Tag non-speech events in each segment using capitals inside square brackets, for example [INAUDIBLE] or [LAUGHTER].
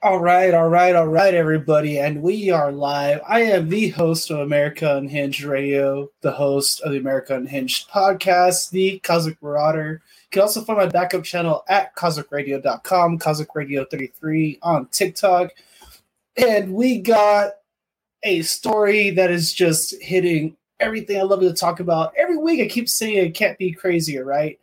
All right, all right, all right, everybody, and we are live. I am the host of America Unhinged Radio, the host of the America Unhinged podcast, the Cosmic Marauder. You can also find my backup channel at cosmicradio.com, Cosmic Radio 33 on TikTok. And we got a story that is just hitting everything I love to talk about. Every week I keep saying it can't be crazier, right?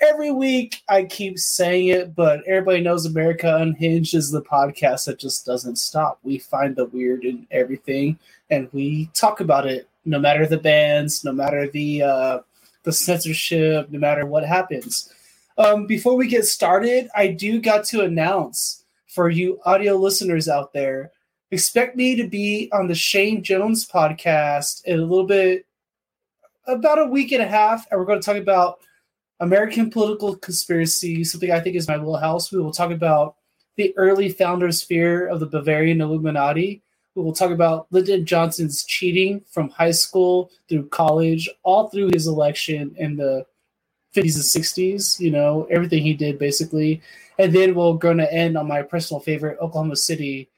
Every week I keep saying it, but everybody knows America Unhinged is the podcast that just doesn't stop. We find the weird in everything and we talk about it no matter the bands, no matter the uh, the censorship, no matter what happens. Um, before we get started, I do got to announce for you audio listeners out there, expect me to be on the Shane Jones podcast in a little bit about a week and a half, and we're going to talk about American political conspiracy, something I think is my little house. We will talk about the early founders' fear of the Bavarian Illuminati. We will talk about Lyndon Johnson's cheating from high school through college, all through his election in the 50s and 60s, you know, everything he did basically. And then we're going to end on my personal favorite, Oklahoma City.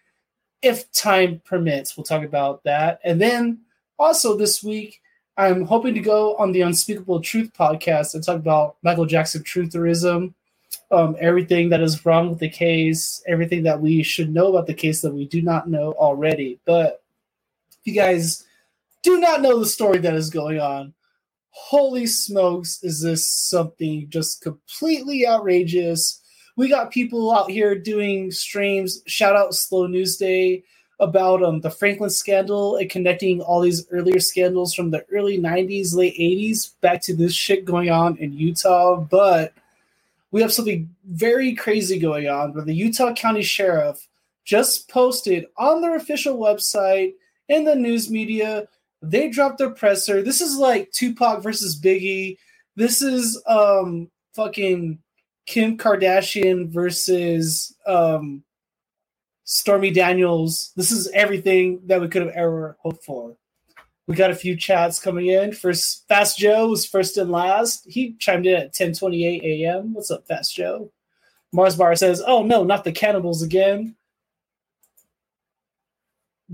If time permits, we'll talk about that. And then also this week, I'm hoping to go on the Unspeakable Truth podcast and talk about Michael Jackson trutherism, um, everything that is wrong with the case, everything that we should know about the case that we do not know already. But if you guys do not know the story that is going on, holy smokes, is this something just completely outrageous? We got people out here doing streams. Shout out Slow News Day about um, the Franklin scandal and connecting all these earlier scandals from the early 90s, late 80s back to this shit going on in Utah. But we have something very crazy going on where the Utah County Sheriff just posted on their official website in the news media. They dropped their presser. This is like Tupac versus Biggie. This is um fucking Kim Kardashian versus um Stormy Daniels. This is everything that we could have ever hoped for. We got a few chats coming in. First, Fast Joe was first and last. He chimed in at 10:28 a.m. What's up, Fast Joe? Mars Bar says, "Oh no, not the cannibals again."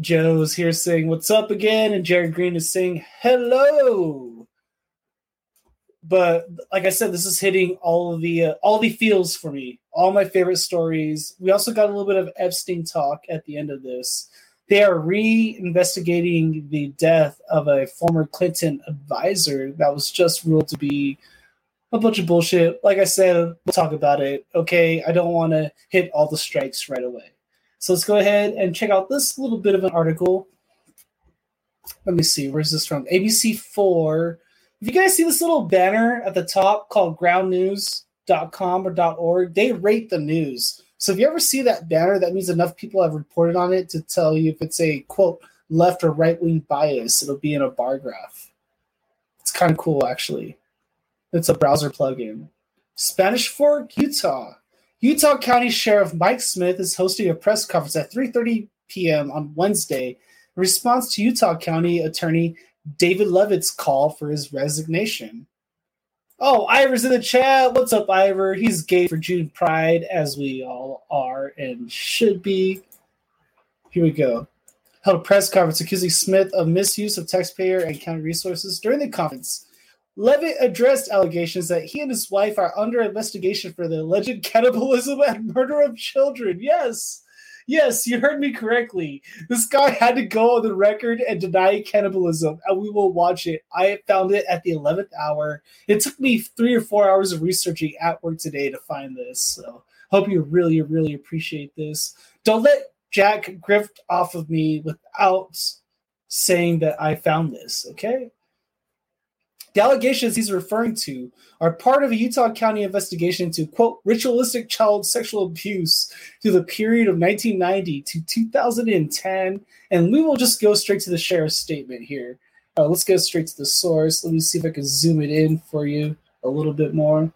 Joe's here saying, "What's up again?" and Jared Green is saying, "Hello." But like I said, this is hitting all the uh, all the feels for me. All my favorite stories. We also got a little bit of Epstein talk at the end of this. They are re-investigating the death of a former Clinton advisor that was just ruled to be a bunch of bullshit. Like I said, we'll talk about it. Okay, I don't want to hit all the strikes right away. So let's go ahead and check out this little bit of an article. Let me see, where's this from? ABC4 if you guys see this little banner at the top called groundnews.com or .org, they rate the news. So if you ever see that banner, that means enough people have reported on it to tell you if it's a quote left or right wing bias. It'll be in a bar graph. It's kind of cool, actually. It's a browser plugin. Spanish Fork, Utah. Utah County Sheriff Mike Smith is hosting a press conference at 3:30 p.m. on Wednesday in response to Utah County Attorney David Leavitt's call for his resignation. Oh, Ivor's in the chat. What's up, Ivor? He's gay for June Pride, as we all are and should be. Here we go. Held a press conference accusing Smith of misuse of taxpayer and county resources. During the conference, Leavitt addressed allegations that he and his wife are under investigation for the alleged [LAUGHS] cannibalism and murder of children. Yes, Yes, you heard me correctly. This guy had to go on the record and deny cannibalism, and we will watch it. I found it at the 11th hour. It took me three or four hours of researching at work today to find this. So, hope you really, really appreciate this. Don't let Jack grift off of me without saying that I found this, okay? The allegations he's referring to are part of a Utah County investigation into, quote, ritualistic child sexual abuse through the period of 1990 to 2010. And we will just go straight to the sheriff's statement here. Uh, let's go straight to the source. Let me see if I can zoom it in for you a little bit more.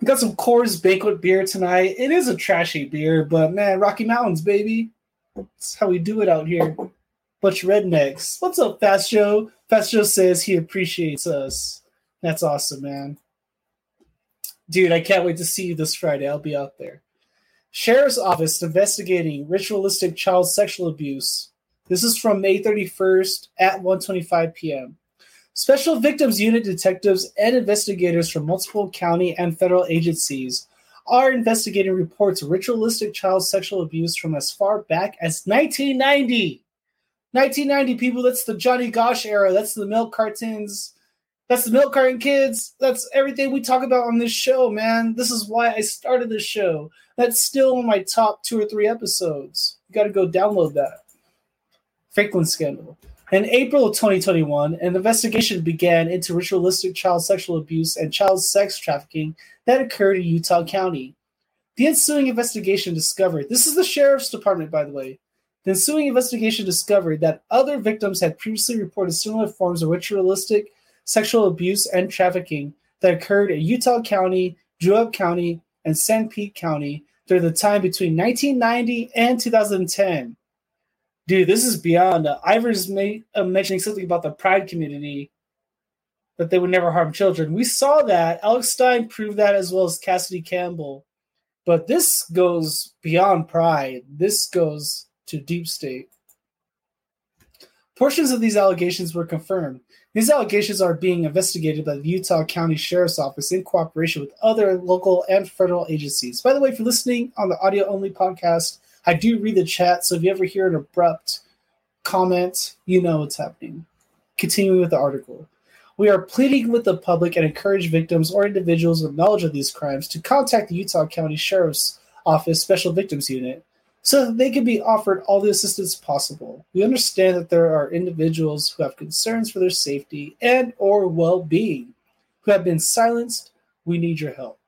We got some Coors Banquet beer tonight. It is a trashy beer, but man, Rocky Mountains, baby. That's how we do it out here bunch of rednecks. What's up, Fast Joe? Fast Joe says he appreciates us. That's awesome, man. Dude, I can't wait to see you this Friday. I'll be out there. Sheriff's Office investigating ritualistic child sexual abuse. This is from May 31st at 1:25 p.m. Special Victims Unit detectives and investigators from multiple county and federal agencies are investigating reports of ritualistic child sexual abuse from as far back as 1990. 1990 people, that's the Johnny Gosch era. That's the milk cartons. That's the milk carton kids. That's everything we talk about on this show, man. This is why I started this show. That's still in my top two or three episodes. You got to go download that. Franklin scandal. In April of 2021, an investigation began into ritualistic child sexual abuse and child sex trafficking that occurred in Utah County. The ensuing investigation discovered this is the sheriff's department, by the way. The ensuing investigation discovered that other victims had previously reported similar forms of ritualistic sexual abuse and trafficking that occurred in Utah County, Juab County, and Sanpete County during the time between 1990 and 2010. Dude, this is beyond. Uh, Ivers made, uh, mentioning something about the Pride community that they would never harm children. We saw that. Alex Stein proved that as well as Cassidy Campbell. But this goes beyond Pride. This goes to deep state. Portions of these allegations were confirmed. These allegations are being investigated by the Utah County Sheriff's Office in cooperation with other local and federal agencies. By the way, if you're listening on the audio only podcast, I do read the chat, so if you ever hear an abrupt comment, you know what's happening. Continuing with the article. We are pleading with the public and encourage victims or individuals with knowledge of these crimes to contact the Utah County Sheriff's Office Special Victims Unit so that they can be offered all the assistance possible. We understand that there are individuals who have concerns for their safety and or well-being who have been silenced. We need your help.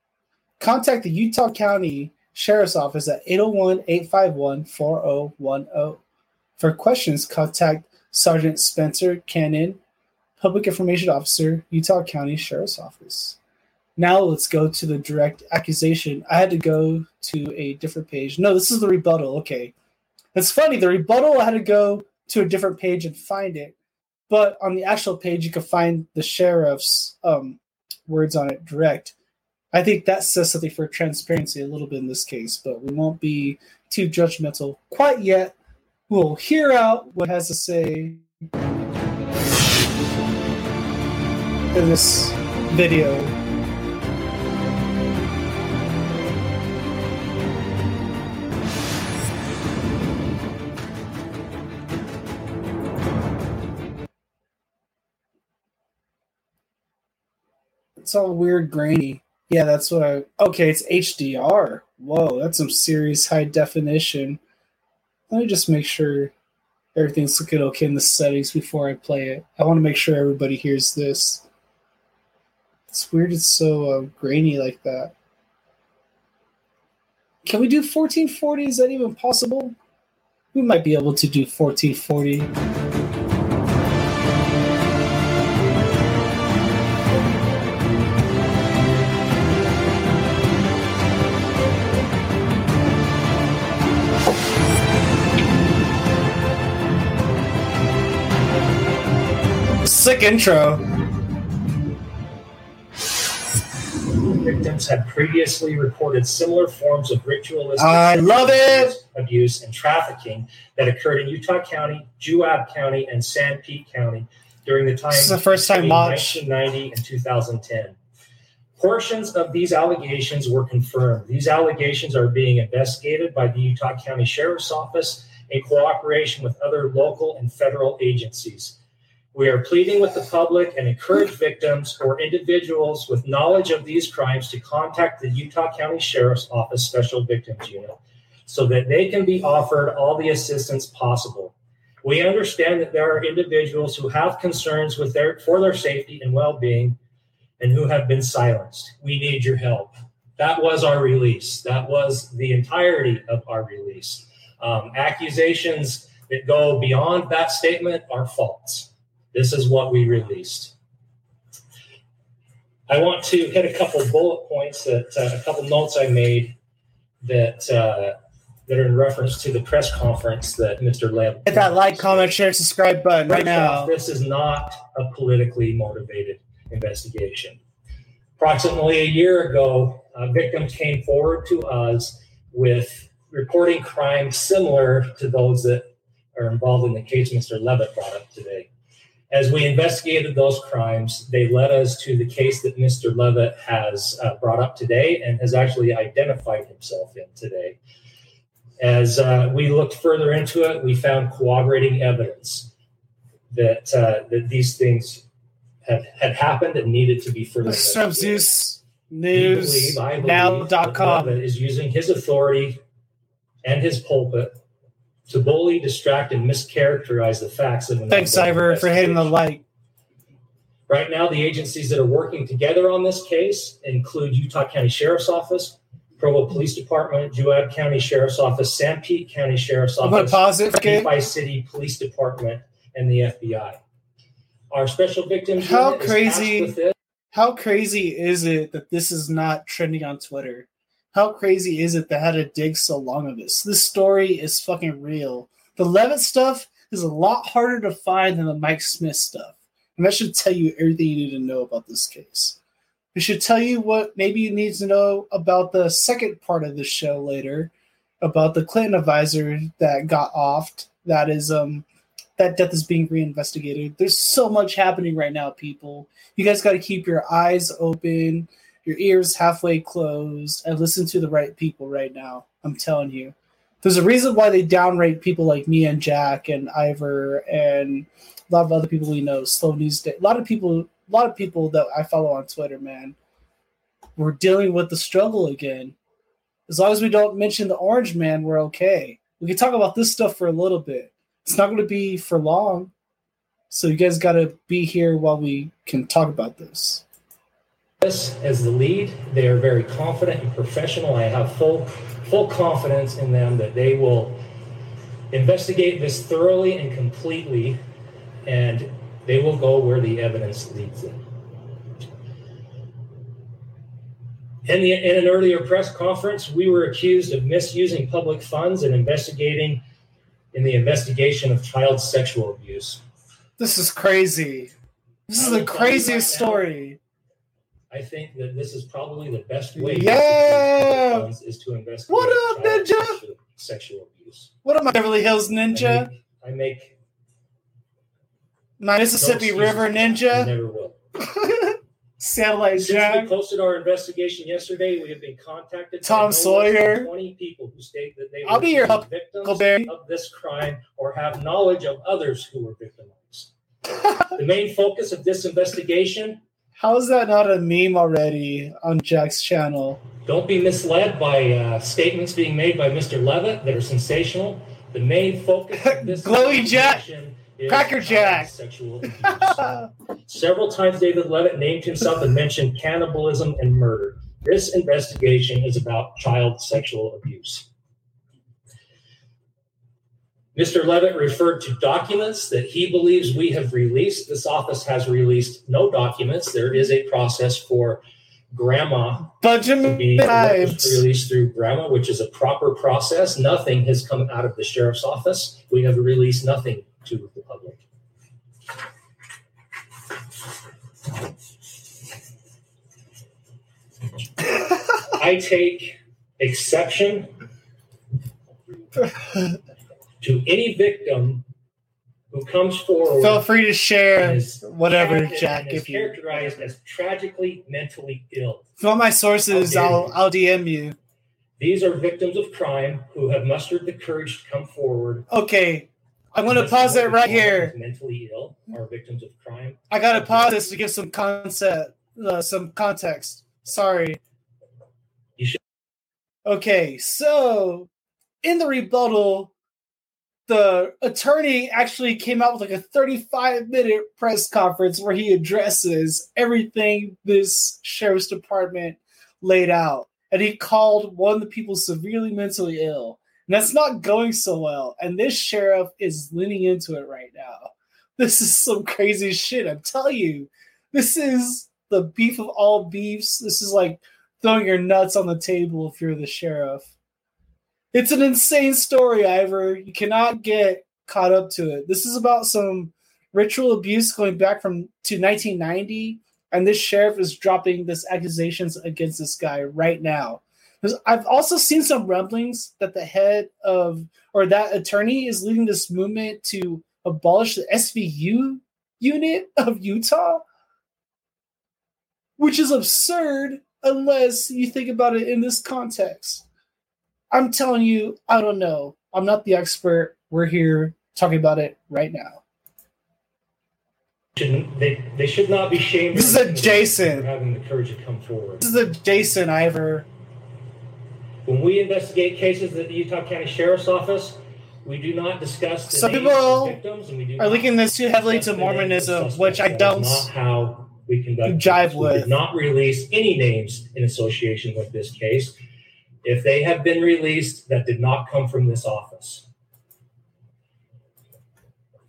Contact the Utah County Sheriff's Office at 801-851-4010. For questions, contact Sergeant Spencer Cannon, Public Information Officer, Utah County Sheriff's Office. Now let's go to the direct accusation. I had to go to a different page. No, this is the rebuttal. Okay. That's funny. The rebuttal, I had to go to a different page and find it. But on the actual page, you can find the sheriff's um, words on it direct. I think that says something for transparency a little bit in this case, but we won't be too judgmental quite yet. We'll hear out what has to say in this video It's all weird grainy. Yeah, that's what I. Okay, it's HDR. Whoa, that's some serious high definition. Let me just make sure everything's looking okay in the settings before I play it. I want to make sure everybody hears this. It's weird it's so uh, grainy like that. Can we do 1440? Is that even possible? We might be able to do 1440. Sick intro. Victims had previously reported similar forms of ritualistic I love it. abuse and trafficking that occurred in Utah County, Juab County, and Sanpete County during the time This is the first time watch. 1990 and 2010. Portions of these allegations were confirmed. These allegations are being investigated by the Utah County Sheriff's Office in cooperation with other local and federal agencies. We are pleading with the public and encourage victims or individuals with knowledge of these crimes to contact the Utah County Sheriff's Office Special Victims Unit so that they can be offered all the assistance possible. We understand that there are individuals who have concerns with their for their safety and well-being and who have been silenced. We need your help. That was our release. That was the entirety of our release. Um, accusations that go beyond that statement are false. This is what we released. I want to hit a couple bullet points that uh, a couple notes I made that uh, that are in reference to the press conference that Mr. Lamb. Hit that like, comment, share, subscribe button right now. This is not a politically motivated investigation. Approximately a year ago, uh, victims came forward to us with reporting crimes similar to those that are involved in the case Mr. Leavitt brought up today. As we investigated those crimes, they led us to the case that Mr. Leavitt has uh, brought up today and has actually identified himself in today. As uh, we looked further into it, we found corroborating evidence that uh, that these things had, had happened and needed to be further Zeus News Now.com is using his authority and his pulpit to bully, distract, and mischaracterize the facts of an Thanks, Ivor, for hitting the light. Right now, the agencies that are working together on this case include Utah County Sheriff's Office, Provo Police Department, Juab County Sheriff's Office, Sanpete County Sheriff's I'm Office, pause it. Okay. City Police Department, and the FBI. Our special victims How crazy- tasked with this. How crazy is it that this is not trending on Twitter? How crazy is it that I had to dig so long of this? This story is fucking real. The Leavitt stuff is a lot harder to find than the Mike Smith stuff. And that should tell you everything you need to know about this case. It should tell you what maybe you need to know about the second part of the show later, about the Clinton advisor that got offed. That is um that death is being reinvestigated. There's so much happening right now, people. You guys got to keep your eyes open, your ears halfway closed, and listen to the right people right now. I'm telling you. There's a reason why they downrate people like me and Jack and Ivor and a lot of other people we know. Slow News Day. A lot of people, a lot of people that I follow on Twitter, man. We're dealing with the struggle again. As long as we don't mention the Orange Man, we're okay. We can talk about this stuff for a little bit. It's not going to be for long. So you guys got to be here while we can talk about this. This as the lead. They are very confident and professional. I have full full confidence in them that they will investigate this thoroughly and completely, and they will go where the evidence leads them. In, the, in an earlier press conference, we were accused of misusing public funds and investigating in the investigation of child sexual abuse. This is crazy. This is the craziest story. I think that this is probably the best way Yeah! to is to investigate What up, Ninja? sexual- Sexual abuse. What am I, Beverly Hills I Ninja? make, I make My Mississippi River. I Ninja? never will. [LAUGHS] Satellite Since we posted our investigation yesterday, we have been contacted Tom Sawyer. 20 people who state that they I'll were be your victims of this crime or have knowledge of others who were victimized. [LAUGHS] the main focus of this investigation How is that not a meme already on Jack's channel? Don't be misled by uh, statements being made by Mr. Leavitt that are sensational. The main focus of [LAUGHS] this Glowy Jack. Cracker Jack. Sexual abuse. [LAUGHS] Several times David Leavitt named himself and mentioned cannibalism and murder. This investigation is about child sexual abuse. Mr. Leavitt referred to documents that he believes we have released. This office has released no documents. There is a process for grandma Bunch of to be what was vibes. released through grandma, which is a proper process. Nothing has come out of the sheriff's office. We have released nothing to the public. I take exception [LAUGHS] to any victim who comes forward Feel free to share whatever, Jack. If you, characterized as tragically mentally ill. if you want my sources, I'll. I'll DM you. These are victims of crime who have mustered the courage to come forward. Okay, I'm gonna pause it right here. Mentally ill are victims of crime. I gotta pause this to give some concept, uh, some context. Sorry. You should- Okay, so in the rebuttal, the attorney actually came out with like a 35 minute press conference where he addresses everything this sheriff's department laid out. And he called one of the people severely mentally ill. And that's not going so well. And this sheriff is leaning into it right now. This is some crazy shit. I'm telling you. This is the beef of all beefs. This is like throwing your nuts on the table if you're the sheriff. It's an insane story, Ivor. You cannot get caught up to it. This is about some ritual abuse going back from to 1990 and this sheriff is dropping this accusations against this guy right now. I've also seen some rumblings that the head of or that attorney is leading this movement to abolish the SVU unit of Utah, which is absurd unless you think about it in this context. I'm telling you, I don't know. I'm not the expert. We're here talking about it right now. Shouldn't, they, they should not be shamed. This is a Jason. For having the courage to come forward. This is the Jason Ivor. When we investigate cases at the Utah County Sheriff's Office, we do not discuss the Some people victims, and we do Are linking this too heavily to the names of Mormonism, which I don't Not how we conduct jive business. We did not release any names in association with this case. If they have been released, that did not come from this office.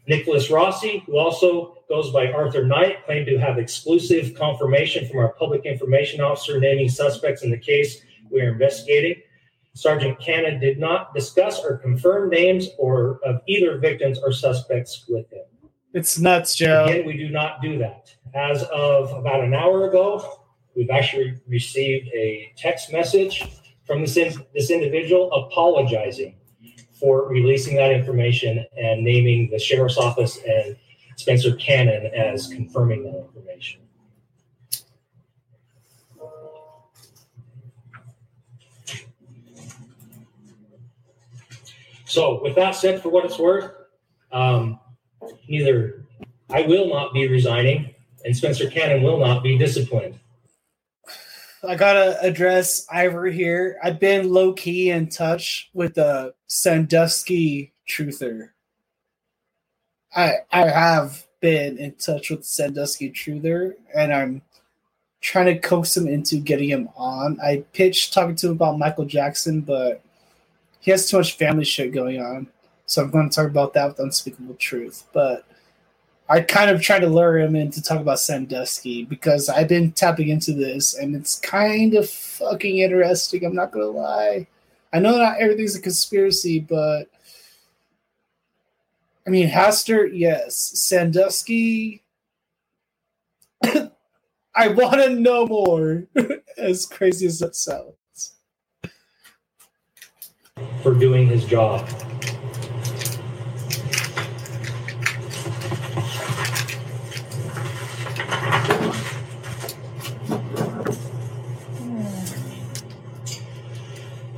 Nicholas Rossi, who also goes by Arthur Knight, claimed to have exclusive confirmation from our public information officer naming suspects in the case we are investigating. Sergeant Cannon did not discuss or confirm names or of either victims or suspects with him. It's nuts, Joe. Again, we do not do that. As of about an hour ago, we've actually received a text message from this, in, this individual apologizing for releasing that information and naming the sheriff's office and Spencer Cannon as confirming that information. So, with that said, for what it's worth, um, neither I will not be resigning, and Spencer Cannon will not be disciplined. I gotta address Ivor here. I've been low key in touch with the Sandusky truther. I I have been in touch with Sandusky truther, and I'm trying to coax him into getting him on. I pitched talking to him about Michael Jackson, but he has too much family shit going on. So I'm going to talk about that with Unspeakable Truth. But I kind of try to lure him in to talk about Sandusky because I've been tapping into this and it's kind of fucking interesting. I'm not gonna lie. I know not everything's a conspiracy, but I mean Haster, yes. Sandusky. [COUGHS] I want to know more. [LAUGHS] as crazy as that sounds. for doing his job.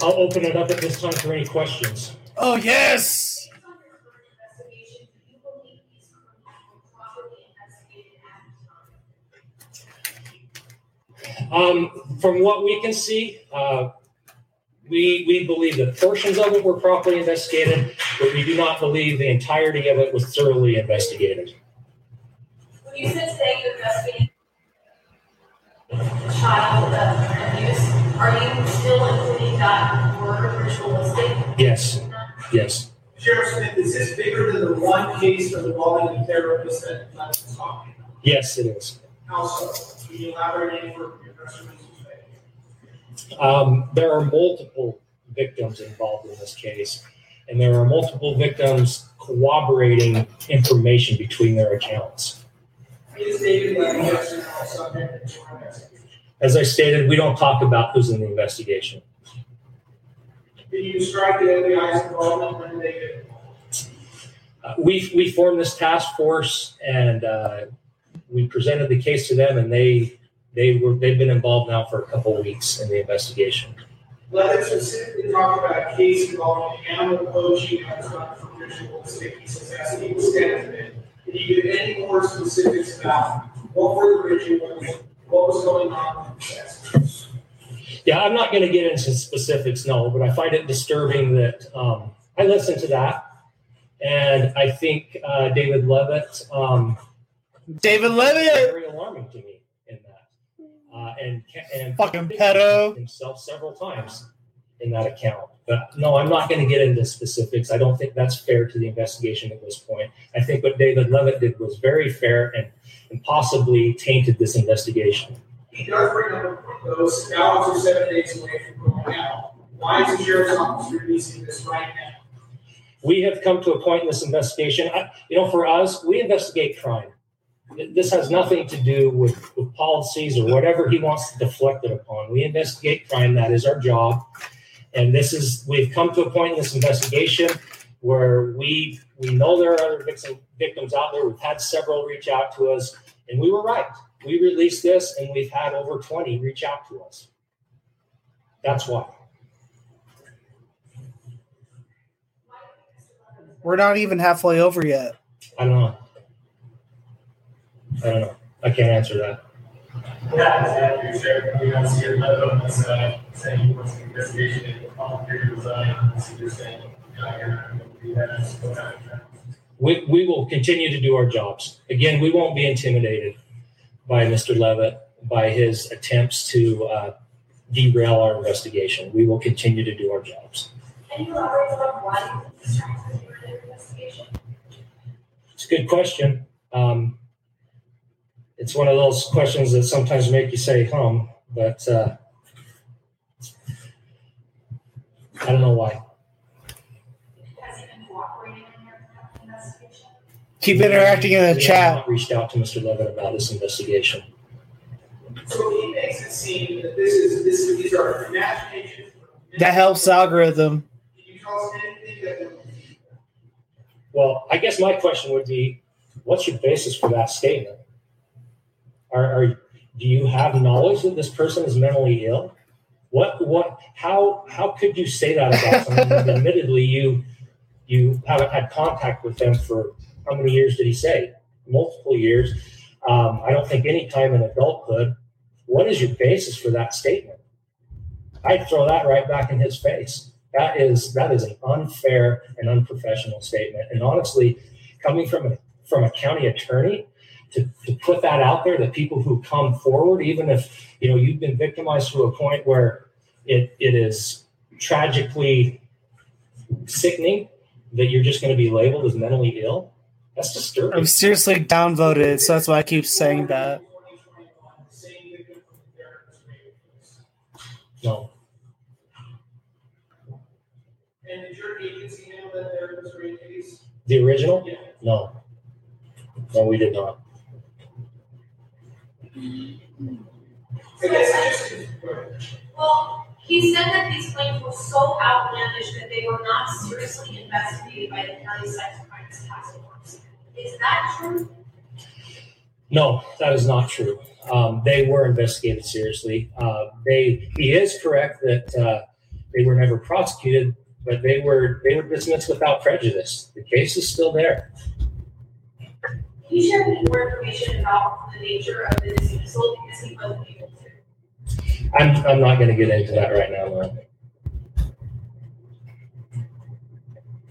I'll open it up at this time for any questions. Oh yes. Um, from what we can see, uh, we, we believe that portions of it were properly investigated, but we do not believe the entirety of it was thoroughly investigated. When you said today you're investigating child uh, abuse, are you still including that word ritualistic? Yes, yes. Sheriff Smith, is this bigger than the one case involving the therapist that Glenn was talking about? Yes, it is. How so? Can you elaborate any further? Your press release. Um, there are multiple victims involved in this case, and there are multiple victims corroborating information between their accounts. It is stated that the yes or no subject to investigation. As I stated, we don't talk about who's in the investigation. Can you describe the FBI's involvement when they did? Uh, we, we formed this task force and uh, we presented the case to them, and they they were they've been involved now for a couple weeks in the investigation. Let us specifically talk about a case involving animal poaching that's not from ritualistic. He says that's the extent of it. Can you give any more specifics about what were the rituals, what was going on with the? Yeah, I'm not going to get into specifics, no, but I find it disturbing that um, I listened to that, and I think uh, David Leavitt um, David Leavitt. very alarming to me in that, uh, and and Fucking pedo. himself several times in that account. But no, I'm not going to get into specifics. I don't think that's fair to the investigation at this point. I think what David Leavitt did was very fair and, and possibly tainted this investigation. He does bring up those ballots are seven days away from going out. Why is the sheriff's office releasing this right now? We have come to a point in this investigation. I, you know, for us, we investigate crime. this has nothing to do with, with policies or whatever he wants to deflect it upon. We investigate crime, that is our job. And this is, we've come to a point in this investigation where we we know there are other victim, victims out there. We've had several reach out to us, and we were right. We released this, and we've had over 20 reach out to us. That's why. We're not even halfway over yet. I don't know. I don't know. I can't answer that. Yeah, exactly. Sure. We don't see one that's uh, saying he wants an investigation into complicated design. So you're saying, you're not going to do that. So go ahead. We, we will continue to do our jobs. Again, we won't be intimidated by Mr. Leavitt, by his attempts to uh, derail our investigation. We will continue to do our jobs. Can you elaborate on why he's trying to do an investigation? It's a good question. Um, it's one of those questions that sometimes make you say hum, but uh, I don't know why. Has he been cooperating in your investigation? Keep interacting in the We have chat. not reached out to Mr. Leavitt about this investigation. So he makes it seem that this is this is these are imaginations. That helps algorithm. Can you tell us anything that would Well, I guess my question would be, what's your basis for that statement? Are, are do you have knowledge that this person is mentally ill? What what how how could you say that about someone? [LAUGHS] admittedly, you you haven't had contact with them for how many years did he say? Multiple years. Um, I don't think any time in adulthood. What is your basis for that statement? I'd throw that right back in his face. That is that is an unfair and unprofessional statement. And honestly, coming from a from a county attorney to, to put that out there that people who come forward, even if you know you've been victimized to a point where it, it is tragically sickening that you're just going to be labeled as mentally ill, that's disturbing. I'm seriously downvoted, so that's why I keep saying that. No. And did your agency handle that therapist rate case? The original? No. No, we did not. Well, he said that these claims were so outlandish that they were not seriously investigated by the county sex crimes task force. Is that true? No, that is not true. Um, they were investigated seriously. Uh, they he is correct that uh, they were never prosecuted, but they were they were dismissed without prejudice. The case is still there. Can you share any more information about the nature of the dismissal because he wasn't able to? I'm I'm not going to get into that right now. Lauren.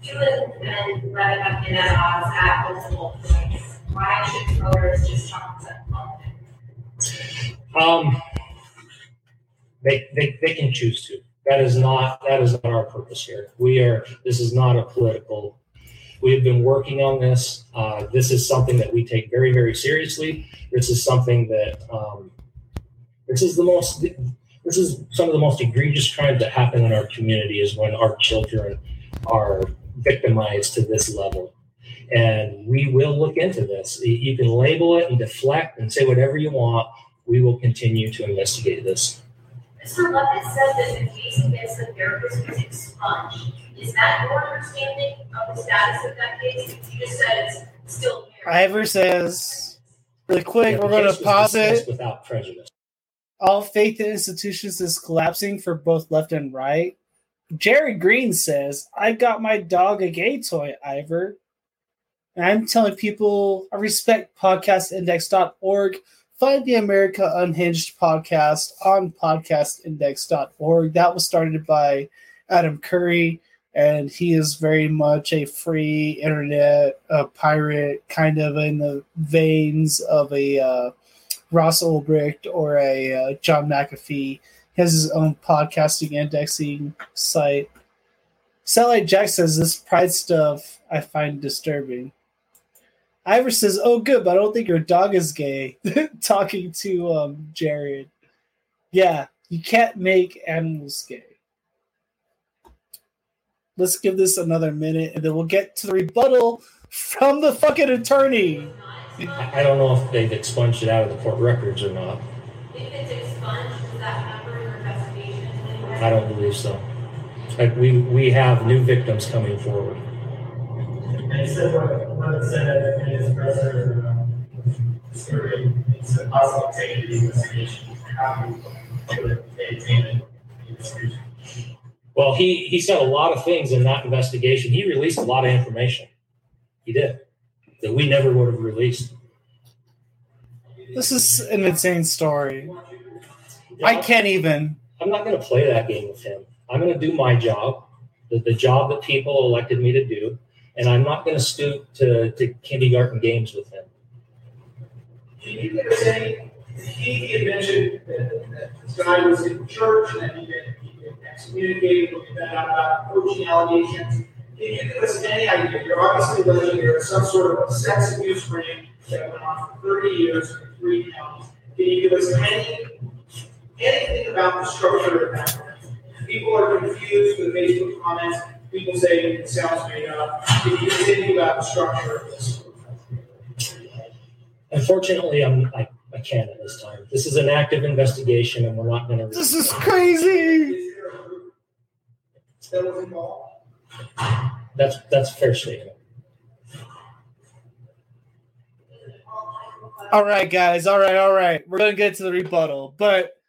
You and and Leavitt have been at odds at multiple points. Why should voters just chalk that up? Um, they, they they can choose to. That is not that is not our purpose here. We are. This is not a political. We have been working on this. Uh, this is something that we take very very seriously. This is something that. Um, this is the most. This is some of the most egregious crimes that happen in our community. Is when our children are victimized to this level. And we will look into this. You can label it and deflect and say whatever you want we will continue to investigate this. Mr. Leavitt said that the case against the therapist was expunged. Is that your understanding of the status of that case? You just said it's still there. Ivor says, really quick, Yeah, we're going to pause it. without prejudice. All faith in institutions is collapsing for both left and right. Jerry Green says, I got my dog a gay toy, Ivor. And I'm telling people, I respect podcastindex.org. Find the America Unhinged podcast on podcastindex.org. That was started by Adam Curry, and he is very much a free internet pirate, kind of in the veins of a uh, Ross Ulbricht or a uh, John McAfee. He has his own podcasting indexing site. Satellite Jack says this pride stuff I find disturbing. Ivor says, "Oh, good, but I don't think your dog is gay." [LAUGHS] Talking to um, Jared. Yeah, you can't make animals gay. Let's give this another minute, and then we'll get to the rebuttal from the fucking attorney. I I don't know if they've expunged it out of the court records or not. If it's expunged, does that hamper investigation? I don't believe so. Like, we, we have new victims coming forward. And he said what, what it said in his presser, um, story, it's a possible take the investigation, how to maintain the investigation. Well, he, he said a lot of things in that investigation. He released a lot of information. He did. That we never would have released. This is an insane story. I can't even. I'm not going to play that game with him. I'm going to do my job, the, the job that people elected me to do, and I'm not going to stoop to, to kindergarten games with him. Can you any, he had mentioned that, this guy was in church and that he he been excommunicated, looking about coaching allegations. Can you give us any idea? You're obviously alleging there is some sort of sex abuse ring that went on for thirty years in three counties. Can you give us any, anything about the structure of that? People are confused with Facebook comments. People say it sounds made up. Can you think about the structure of this? Unfortunately, I'm, I, I can't at this time. This is an active investigation, and we're not going to. This is crazy. Is there a group that was involved? That's that's a fair statement. All right, guys. All right, all right. We're gonna get to the rebuttal, but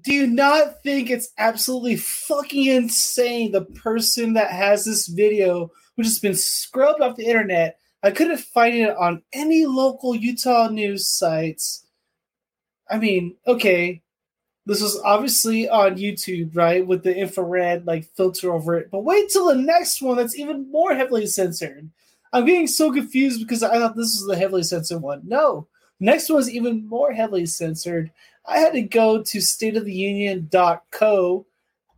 do you not think it's absolutely fucking insane? The person that has this video, which has been scrubbed off the internet, I couldn't find it on any local Utah news sites. I mean, okay, this was obviously on YouTube, right, with the infrared like filter over it. But wait till the next one that's even more heavily censored. I'm getting so confused because I thought this was the heavily censored one. No, next one is even more heavily censored. I had to go to stateoftheunion.co,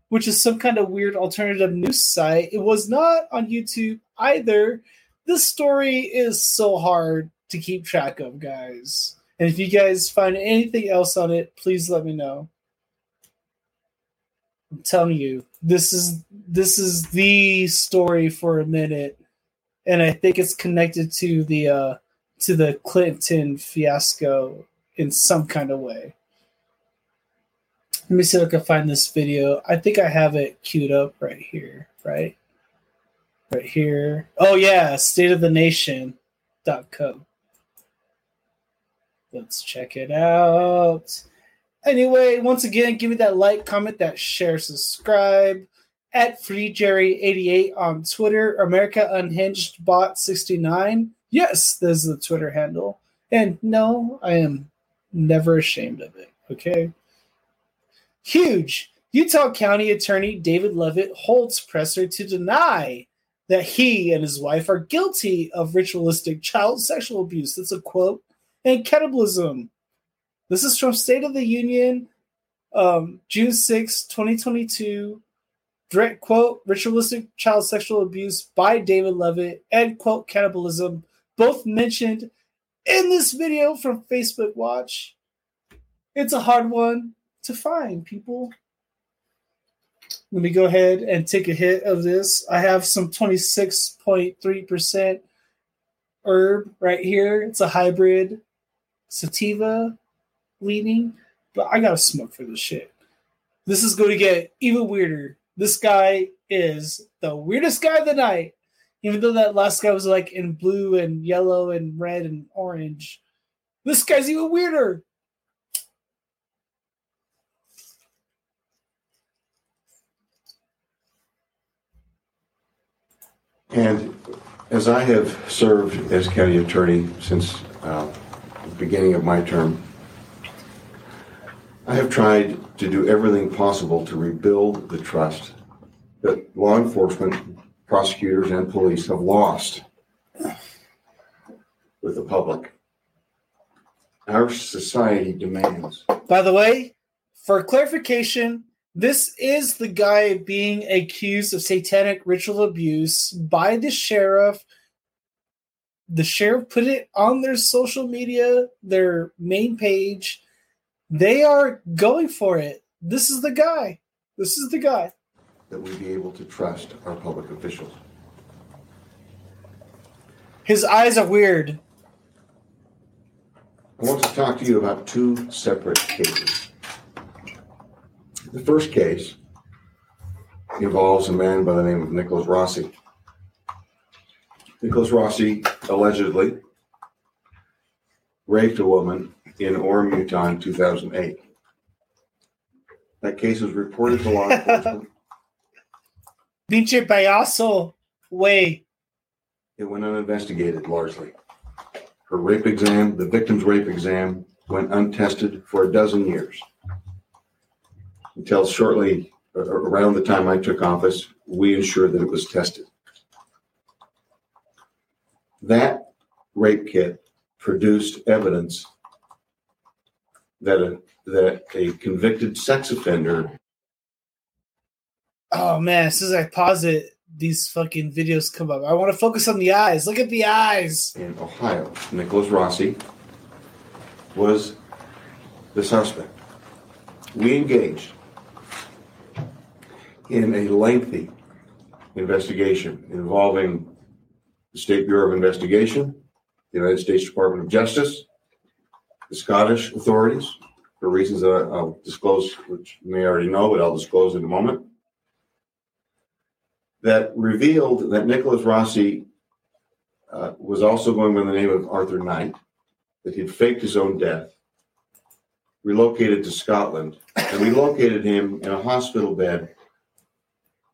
which is some kind of weird alternative news site. It was not on YouTube either. This story is so hard to keep track of, guys. And if you guys find anything else on it, please let me know. I'm telling you, this is this is the story for a minute, and I think it's connected to the uh, to the Clinton fiasco in some kind of way. Let me see if I can find this video. I think I have it queued up right here, right? Right here. Oh yeah, stateofthenation.co. Let's check it out. Anyway, once again, give me that like, comment, that share, subscribe at FreeJerry88 on Twitter, America Unhinged Bot 69. Yes, there's the Twitter handle. And no, I am never ashamed of it. Okay. Huge. Utah County Attorney David Leavitt holds presser to deny that he and his wife are guilty of ritualistic child sexual abuse. That's a quote. And cannibalism. This is from State of the Union, um, June 6, 2022. Direct quote, ritualistic child sexual abuse by David Leavitt, end quote, cannibalism, both mentioned in this video from Facebook Watch. It's a hard one to find, people. Let me go ahead and take a hit of this. I have some 26.3% herb right here. It's a hybrid sativa leaning, but I gotta smoke for this shit. This is going to get even weirder. This guy is the weirdest guy of the night, even though that last guy was like in blue and yellow and red and orange. This guy's even weirder. And as I have served as county attorney since uh, the beginning of my term, I have tried to do everything possible to rebuild the trust that law enforcement, prosecutors, and police have lost with the public. Our society demands By the way, for clarification, this is the guy being accused of satanic ritual abuse by the sheriff. The sheriff put it on their social media, their main page. They are going for it. This is the guy. This is the guy. That we be able to trust our public officials. His eyes are weird. I want to talk to you about two separate cases. The first case involves a man by the name of Nicholas Rossi. Nicholas Rossi allegedly raped a woman in Orem, Utah in 2008. That case was reported to law enforcement. Pinche payaso. Way. It went uninvestigated largely. Her rape exam, the victim's rape exam, went untested for a dozen years. Until shortly around the time I took office, we ensured that it was tested. That rape kit produced evidence that a, that a convicted sex offender Oh man, as soon as I pause it, these fucking videos come up. I want to focus on the eyes. Look at the eyes. in Ohio, Nicholas Rossi, was the suspect. We engaged in a lengthy investigation involving the State Bureau of Investigation, the United States Department of Justice, the Scottish authorities, for reasons that I'll disclose, which you may already know, but I'll disclose in a moment, that revealed that Nicholas Rossi uh, was also going by the name of Arthur Knight, that he'd faked his own death, relocated to Scotland, and we located him in a hospital bed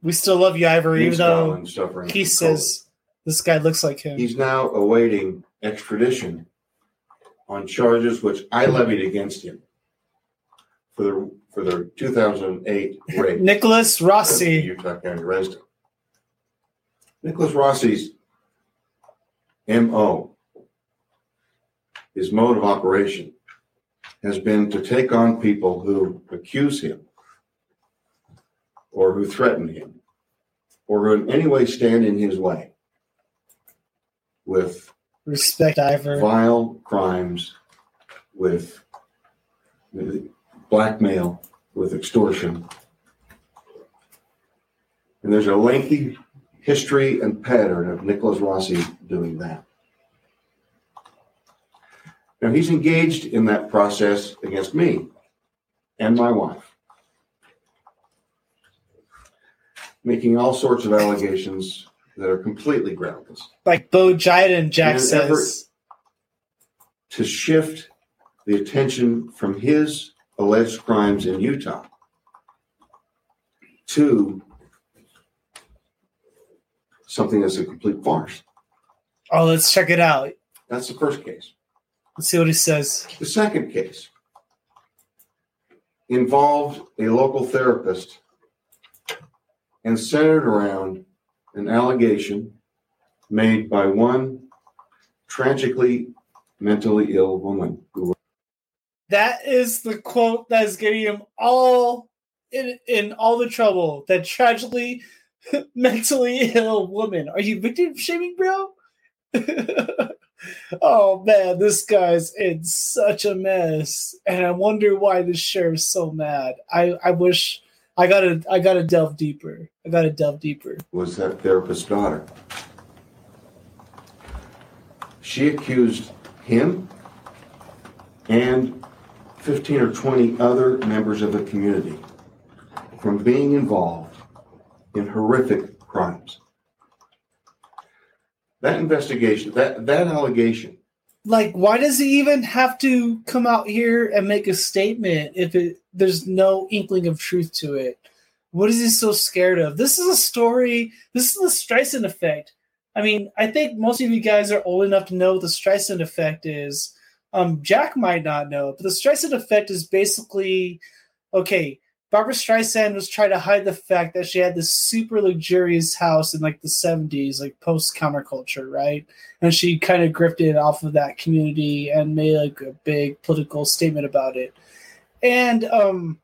We still love you, Ivory, even though Scotland he says this guy looks like him. he's now awaiting extradition on charges which I levied against him for the for the 2008 rape. Nicholas Rossi. Utah County resident. Nicholas Rossi's MO, his mode of operation, has been to take on people who accuse him or who threaten him or who in any way stand in his way with Respect Ivor. vile crimes, with with blackmail, with extortion. And there's a lengthy history and pattern of Nicholas Rossi doing that. Now, he's engaged in that process against me and my wife, making all sorts of allegations that are completely groundless. Like Bo Jiden, Jack says. to shift the attention from his alleged crimes in Utah to something that's a complete farce. Oh, let's check it out. That's the first case. Let's see what he says. The second case involved a local therapist and centered around an allegation made by one tragically mentally ill woman who That is the quote that is getting him all in in all the trouble. That tragically [LAUGHS] mentally ill woman. Are you victim shaming, bro? [LAUGHS] oh man, this guy's in such a mess, and I wonder why the sheriff's so mad. I I wish I gotta I gotta delve deeper. I gotta delve deeper. was that therapist's daughter. She accused him and 15 or 20 other members of the community from being involved in horrific crimes. That investigation, that, that allegation, like why does he even have to come out here and make a statement if it there's no inkling of truth to it? What is he so scared of? This is a story this is the streisand effect. I mean i think most of you guys are old enough to know what the streisand effect is. Um jack might not know but the streisand effect is basically okay barbara streisand was trying to hide the fact that she had this super luxurious house in like the 70s like post counterculture right? And she kind of grifted off of that community and made like a big political statement about it. And um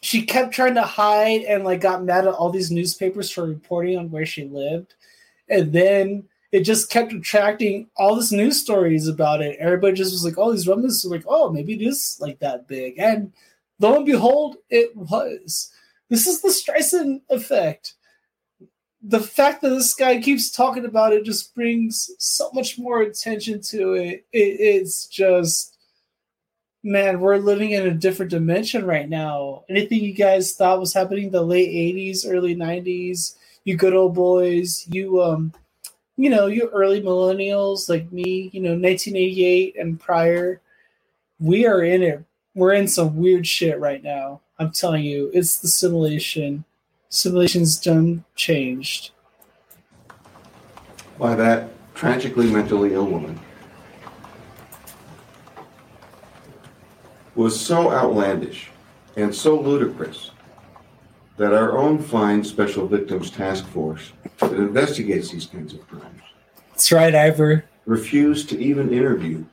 she kept trying to hide and like got mad at all these newspapers for reporting on where she lived. And then it just kept attracting all this news stories about it. Everybody just was like oh these rumors are like oh maybe it is like that big. And lo and behold it was this is the streisand effect the fact that this guy keeps talking about it just brings so much more attention to it. it it's just man, we're living in a different dimension right now. Anything you guys thought was happening in the late 80s, early 90s, you good old boys, you um you know, you early millennials like me, you know, 1988 and prior, we are in it. We're in some weird shit right now. I'm telling you, it's the simulation. Simulation's done changed. By that tragically mentally ill woman was so outlandish and so ludicrous that our own fine Special Victims Task Force that investigates these kinds of crimes That's right, Ivor. refused to even interview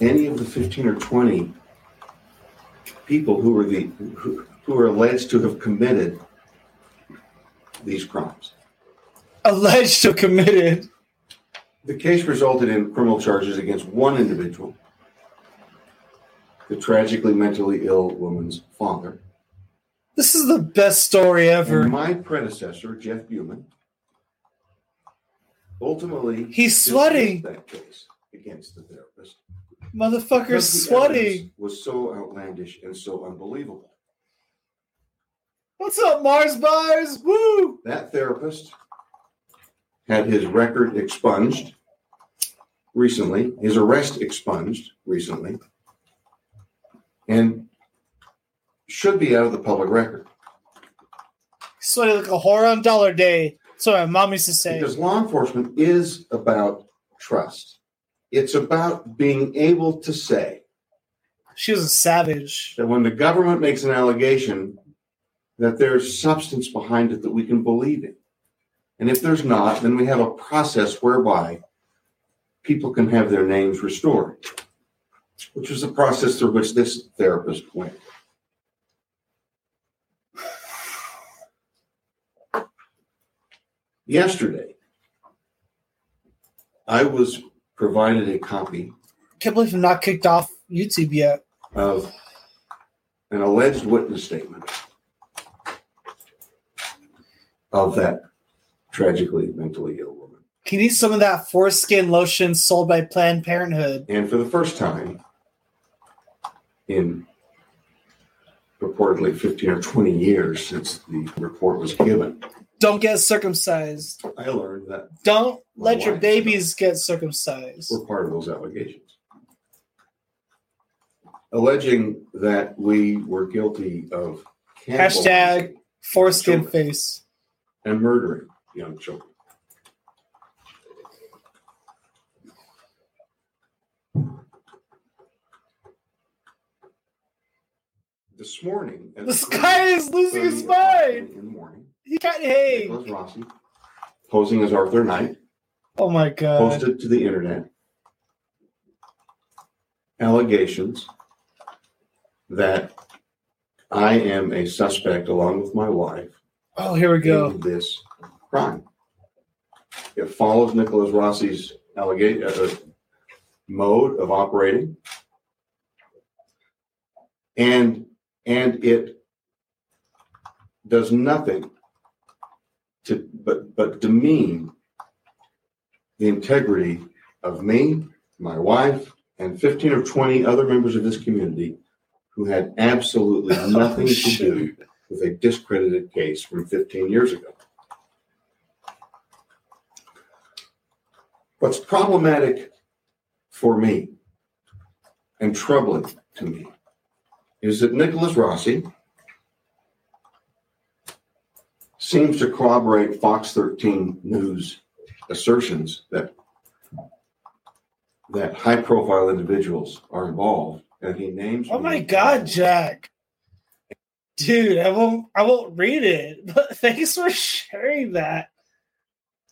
any of the 15 or 20 people who were the who, who are alleged to have committed these crimes. Alleged to committed. The case resulted in criminal charges against one individual, the tragically mentally ill woman's father, This is the best story ever. and my predecessor, Jeff Buhman, ultimately He's sweating. that case against the therapist. Motherfucker's sweating. Was so outlandish and so unbelievable. What's up, Mars Bars? Woo! That therapist had his record expunged recently, his arrest expunged recently, and should be out of the public record. Sweating like a whore on dollar day. That's what my mom used to say. Because law enforcement is about trust. It's about being able to say She was a savage. that when the government makes an allegation, that there's substance behind it that we can believe in. And if there's not, then we have a process whereby people can have their names restored, which was the process through which this therapist went. Yesterday, I was provided a copy Can't believe I'm not kicked off YouTube yet. of an alleged witness statement of that tragically mentally ill woman. Can he needs some of that foreskin lotion sold by Planned Parenthood. And for the first time in purportedly 15 or 20 years since the report was given, Don't get circumcised. I learned that Don't let your babies get circumcised. We're part of those allegations. Alleging that we were guilty of Hashtag Foreskin face. and murdering young children. This morning, the sky is losing his o'clock mind. In the morning, He got hey. Nicholas Rossi, posing as Arthur Knight, Oh my god. posted to the internet allegations that I am a suspect along with my wife Oh, here we go. in this crime. It follows Nicholas Rossi's allegation uh, mode of operating, and and it does nothing to but but demean the integrity of me, my wife, and fifteen or twenty other members of this community who had absolutely [LAUGHS] oh, nothing to do with a discredited case from 15 years ago. What's problematic for me and troubling to me is that Nicholas Rossi seems to corroborate Fox 13 News assertions that that high profile individuals are involved and he names Oh my god, Jack. Dude, I won't I won't read it, [LAUGHS] but thanks for sharing that.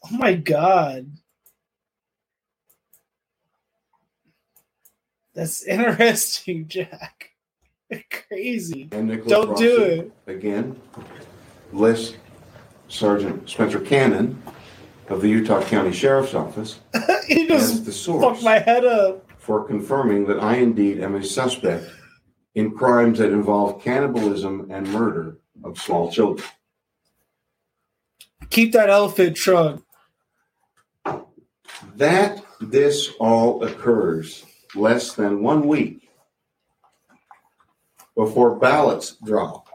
Oh my god. That's [LAUGHS] interesting, Jack. [LAUGHS] Crazy. and Don't do it. again lists Sergeant Spencer Cannon of the Utah County Sheriff's Office [LAUGHS] he as the source my head up. for confirming that I indeed am a suspect in crimes that involve cannibalism and murder of small children. Keep that elephant trunk. That this all occurs less than one week before ballots drop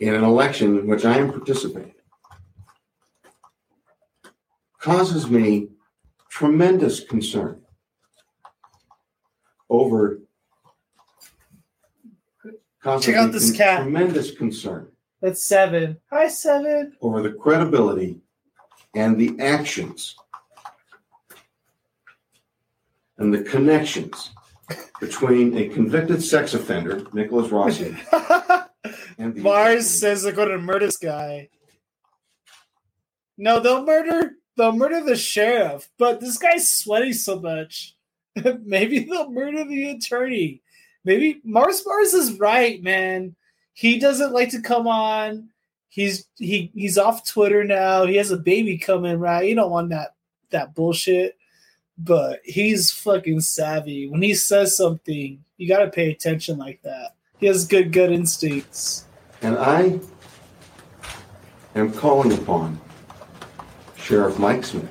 in an election in which I am participating causes me tremendous concern over Check out this cat. tremendous concern That's seven. Hi, seven. over the credibility and the actions and the connections between a convicted sex offender, Nicholas Rossi, [LAUGHS] Mars says they're going to murder this guy. No, they'll murder. They'll murder the sheriff, but this guy's sweating so much. [LAUGHS] Maybe they'll murder the attorney. Maybe Mars Mars is right, man. He doesn't like to come on. He's he he's off Twitter now. He has a baby coming, right? You don't want that that bullshit. But he's fucking savvy. When he says something, you got to pay attention like that. He has good gut instincts. And I am calling upon Sheriff Mike Smith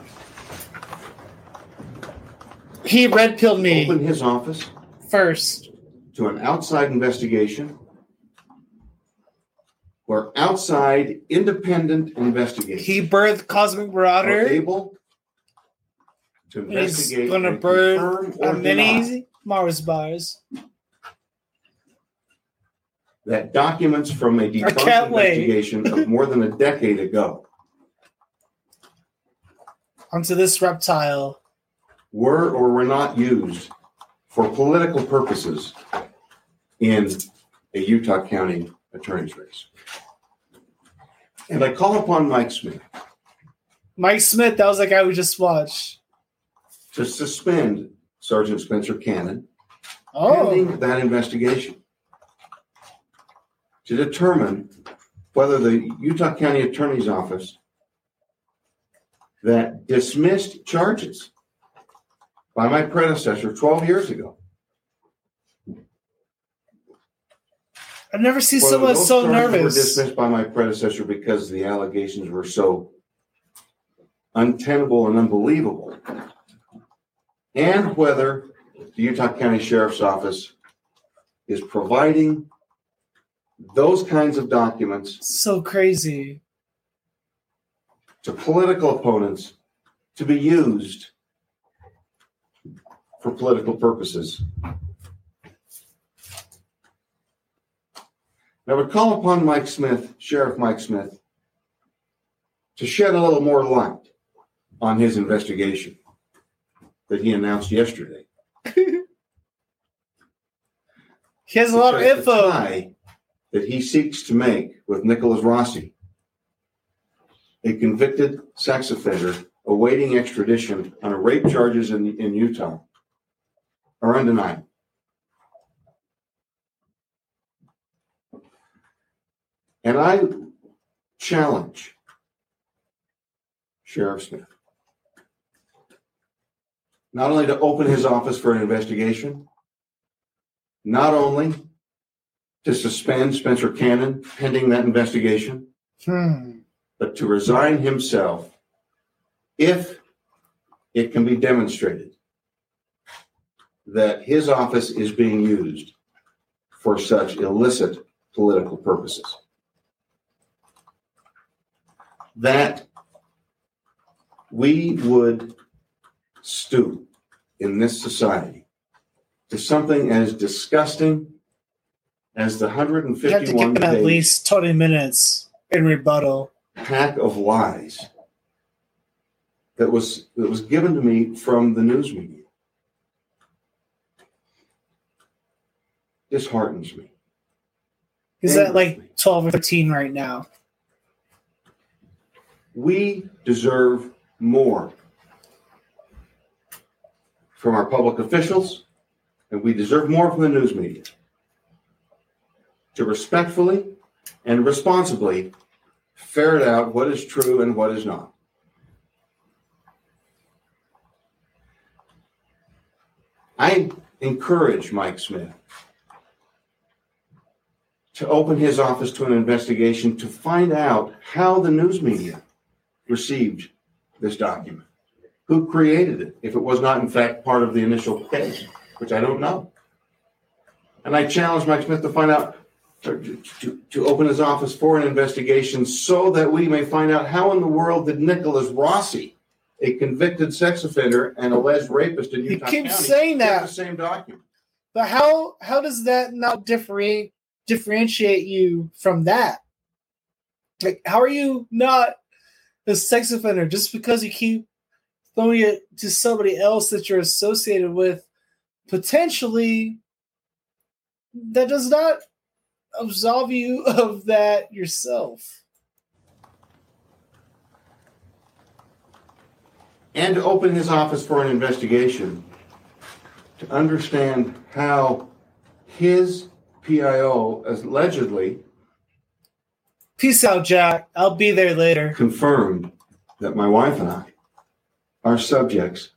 He red pilled me open his office first. to an outside investigation where outside independent investigators He birthed Cosmic are Marauder. able to investigate. He's gonna birth a or mini Mars bars. That documents from a debunked investigation of more than a decade ago onto this reptile. were or were not used for political purposes in a Utah County attorney's race. And I call upon Mike Smith Mike Smith, that was the guy we just watched. to suspend Sergeant Spencer Cannon Oh, pending that investigation to determine whether the Utah County Attorney's Office that dismissed charges by my predecessor 12 years ago. I've never seen whether someone those so charges Were nervous. dismissed by my predecessor because the allegations were so untenable and unbelievable. And whether the Utah County Sheriff's Office is providing those kinds of documents So crazy. to political opponents to be used for political purposes. I would call upon Mike Smith, Sheriff Mike Smith, to shed a little more light on his investigation that he announced yesterday. [LAUGHS] He has a lot of info. That he seeks to make with Nicholas Rossi, a convicted sex offender awaiting extradition on rape charges in, in Utah, are undeniable. And I challenge Sheriff Smith not only to open his office for an investigation, not only to suspend Spencer Cannon pending that investigation, Hmm. but to resign himself if it can be demonstrated that his office is being used for such illicit political purposes. That we would stoop in this society to something as disgusting as the You have to 151 give at least 20 minutes in rebuttal. pack of lies that was that was given to me from the news media disheartens me. Is that like 12 or 13 right now. We deserve more from our public officials, and we deserve more from the news media to respectfully and responsibly ferret out what is true and what is not. I encourage Mike Smith to open his office to an investigation to find out how the news media received this document. Who created it, if it was not, in fact, part of the initial case, which I don't know. And I challenge Mike Smith to find out, to, to, to open his office for an investigation so that we may find out how in the world did Nicholas Rossi, a convicted sex offender and alleged rapist in You Utah keep County, saying that. the same document. But how how does that not differentiate differentiate you from that? Like, how are you not a sex offender just because you keep throwing it to somebody else that you're associated with? Potentially, that does not absolve you [LAUGHS] of that yourself. and to open his office for an investigation to understand how his PIO allegedly Peace out, Jack. I'll be there later. confirmed that my wife and I are subjects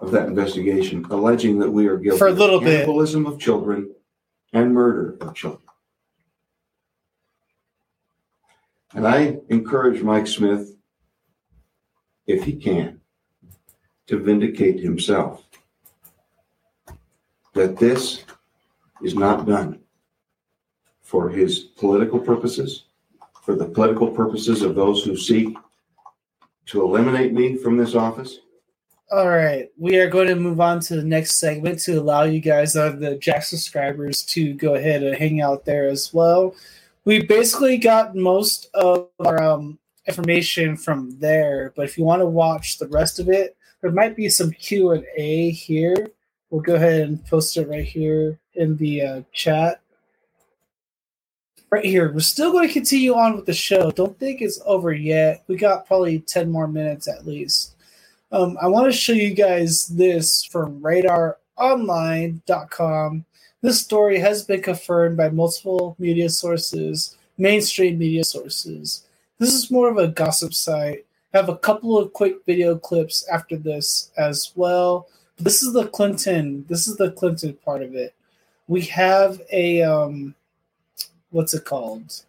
of that investigation, alleging that we are guilty For a little of bit. cannibalism of children and murder of children. And I encourage Mike Smith, if he can, to vindicate himself that this is not done for his political purposes, for the political purposes of those who seek to eliminate me from this office. All right, we are going to move on to the next segment to allow you guys, uh, the Jack subscribers, to go ahead and hang out there as well. We basically got most of our um, information from there, but if you want to watch the rest of it, there might be some Q and A here. We'll go ahead and post it right here in the uh, chat. Right here, we're still going to continue on with the show. Don't think it's over yet. We got probably ten more minutes at least. Um, I want to show you guys this from radaronline.com. This story has been confirmed by multiple media sources, mainstream media sources. This is more of a gossip site. I have a couple of quick video clips after this as well. This is the Clinton. This is the Clinton part of it. We have a um, what's it called?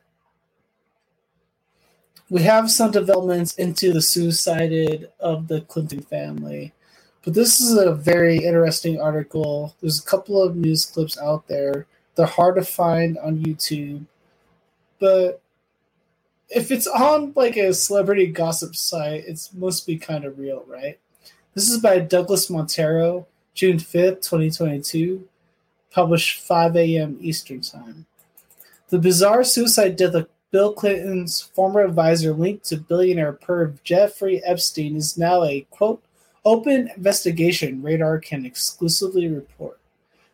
we have some developments into the suicided of the Clinton family. But this is a very interesting article. There's a couple of news clips out there. They're hard to find on YouTube. But if it's on like a celebrity gossip site, it must be kind of real, right? This is by Douglas Montero, June 5th, 2022, published 5 a.m. Eastern Time. The bizarre suicide death of Bill Clinton's former advisor linked to billionaire perv Jeffrey Epstein is now a quote open investigation radar can exclusively report.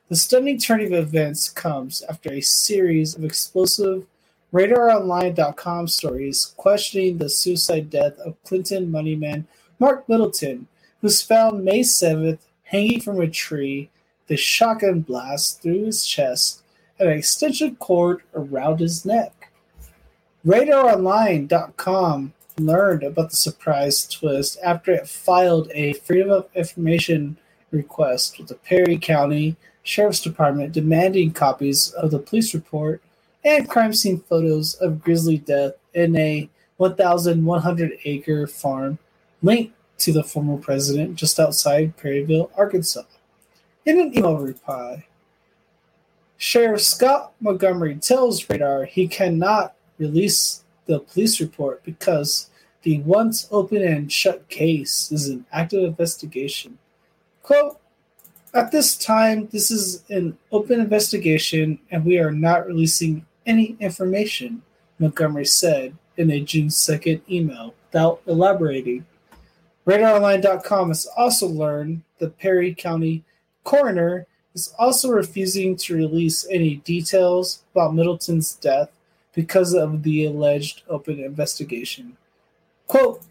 The stunning turn of events comes after a series of explosive radaronline.com stories questioning the suicide death of Clinton moneyman Mark Middleton, who was found May 7th hanging from a tree, the shotgun blast through his chest and an extension cord around his neck. RadarOnline.com learned about the surprise twist after it filed a Freedom of Information request with the Perry County Sheriff's Department demanding copies of the police report and crime scene photos of grisly death in a 1,100 acre farm linked to the former president just outside Perryville, Arkansas. In an email reply, Sheriff Scott Montgomery tells Radar he cannot release the police report because the once open and shut case is an active investigation. Quote, at this time, this is an open investigation and we are not releasing any information, Montgomery said in a June 2nd email without elaborating. RadarOnline.com has also learned the Perry County coroner is also refusing to release any details about Middleton's death because of the alleged open investigation. Quote,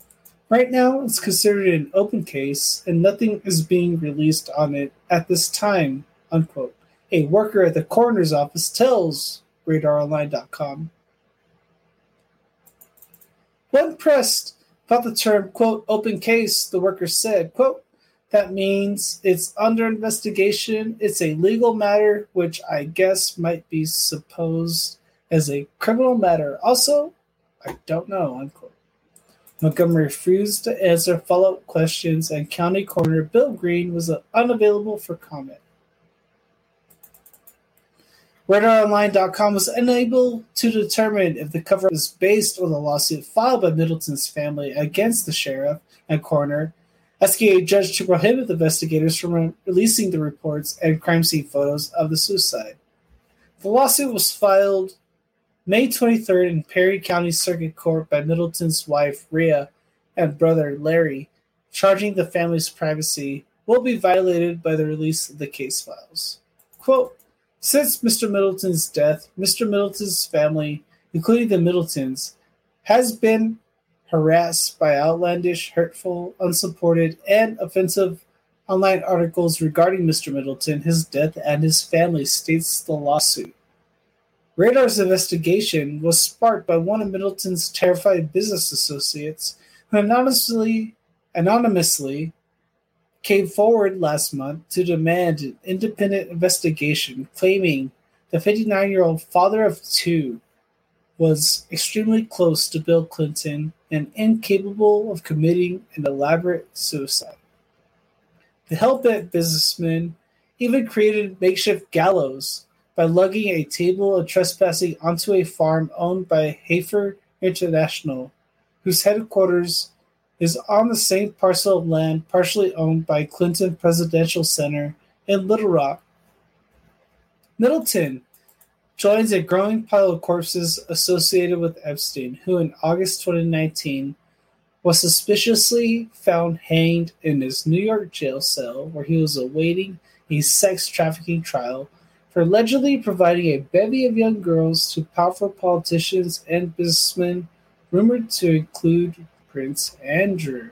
right now it's considered an open case and nothing is being released on it at this time, unquote. A worker at the coroner's office tells radaronline.com. When pressed about the term, quote, open case, the worker said, quote, that means it's under investigation. It's a legal matter, which I guess might be supposed as a criminal matter. Also, I don't know, unquote. Montgomery refused to answer follow up questions, and County Coroner Bill Green was unavailable for comment. RadarOnline.com was unable to determine if the cover is based on the lawsuit filed by Middleton's family against the sheriff and coroner, asking a judge to prohibit the investigators from releasing the reports and crime scene photos of the suicide. The lawsuit was filed May 23rd in Perry County Circuit Court by Middleton's wife, Rhea, and brother, Larry, charging the family's privacy will be violated by the release of the case files. Quote, since Mr. Middleton's death, Mr. Middleton's family, including the Middletons, has been harassed by outlandish, hurtful, unsupported, and offensive online articles regarding Mr. Middleton, his death, and his family, states the lawsuit. Radar's investigation was sparked by one of Middleton's terrified business associates who anonymously, anonymously came forward last month to demand an independent investigation, claiming the 59 year old father of two was extremely close to Bill Clinton and incapable of committing an elaborate suicide. The hell-bent businessman even created makeshift gallows by lugging a table of trespassing onto a farm owned by Heifer International, whose headquarters is on the same parcel of land partially owned by Clinton Presidential Center in Little Rock. Middleton joins a growing pile of corpses associated with Epstein, who in August 2019 was suspiciously found hanged in his New York jail cell where he was awaiting a sex trafficking trial for allegedly providing a bevy of young girls to powerful politicians and businessmen, rumored to include Prince Andrew.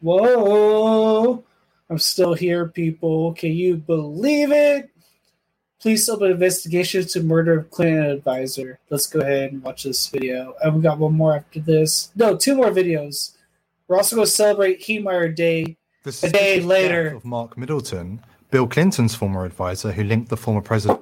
Whoa! I'm still here, people. Can you believe it? Police open investigation to murder of Clinton advisor. Let's go ahead and watch this video. And we got one more after this. No, two more videos. We're also going to celebrate Heemeyer Day The a day later. death of Mark Middleton, Bill Clinton's former advisor, who linked the former president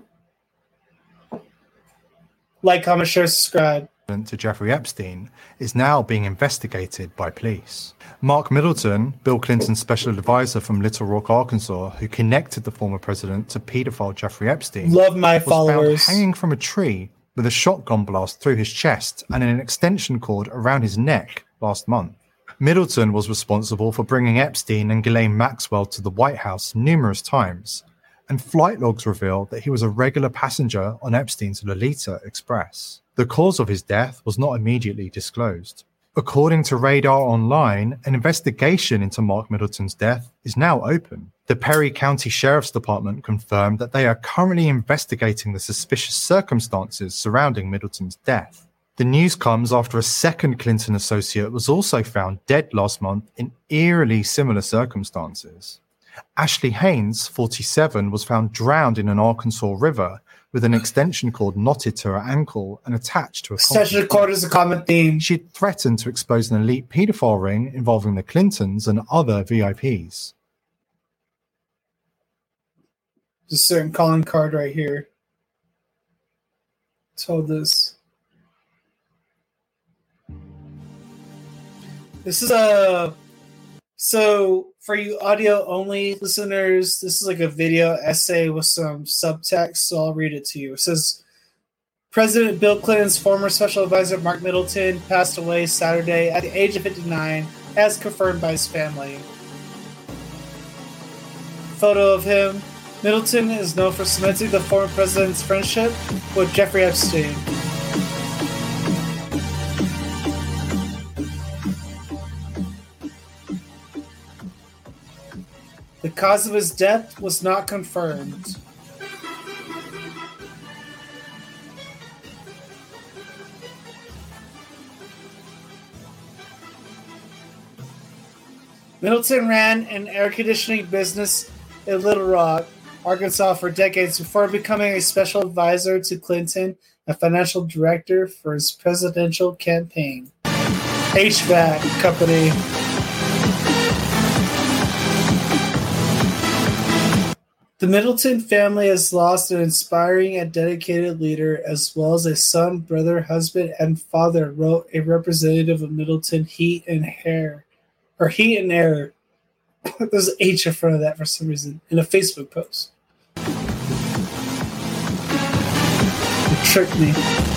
Like, comment, share, subscribe. to Jeffrey Epstein, is now being investigated by police. Mark Middleton, Bill Clinton's special advisor from Little Rock, Arkansas, who connected the former president to pedophile Jeffrey Epstein, Love my was followers. found hanging from a tree with a shotgun blast through his chest and an extension cord around his neck last month. Middleton was responsible for bringing Epstein and Ghislaine Maxwell to the White House numerous times, and flight logs reveal that he was a regular passenger on Epstein's Lolita Express. The cause of his death was not immediately disclosed. According to Radar Online, an investigation into Mark Middleton's death is now open. The Perry County Sheriff's Department confirmed that they are currently investigating the suspicious circumstances surrounding Middleton's death. The news comes after a second Clinton associate was also found dead last month in eerily similar circumstances. Ashley Haynes, 47, was found drowned in an Arkansas river with an extension cord knotted to her ankle and attached to a Extension cord is a common theme. she had threatened to expose an elite paedophile ring involving the Clintons and other VIPs. There's a certain calling card right here. Told this. This is a so for you audio only listeners, this is like a video essay with some subtext, so I'll read it to you. It says President Bill Clinton's former special advisor Mark Middleton passed away Saturday at the age of 59, as confirmed by his family. Photo of him. Middleton is known for cementing the former president's friendship with Jeffrey Epstein. The cause of his death was not confirmed. Middleton ran an air conditioning business in Little Rock, Arkansas for decades before becoming a special advisor to Clinton and financial director for his presidential campaign. HVAC company. The Middleton family has lost an inspiring and dedicated leader, as well as a son, brother, husband, and father, wrote a representative of Middleton Heat and Hair, or Heat and Air. [LAUGHS] There's an H in front of that for some reason in a Facebook post. It tricked me.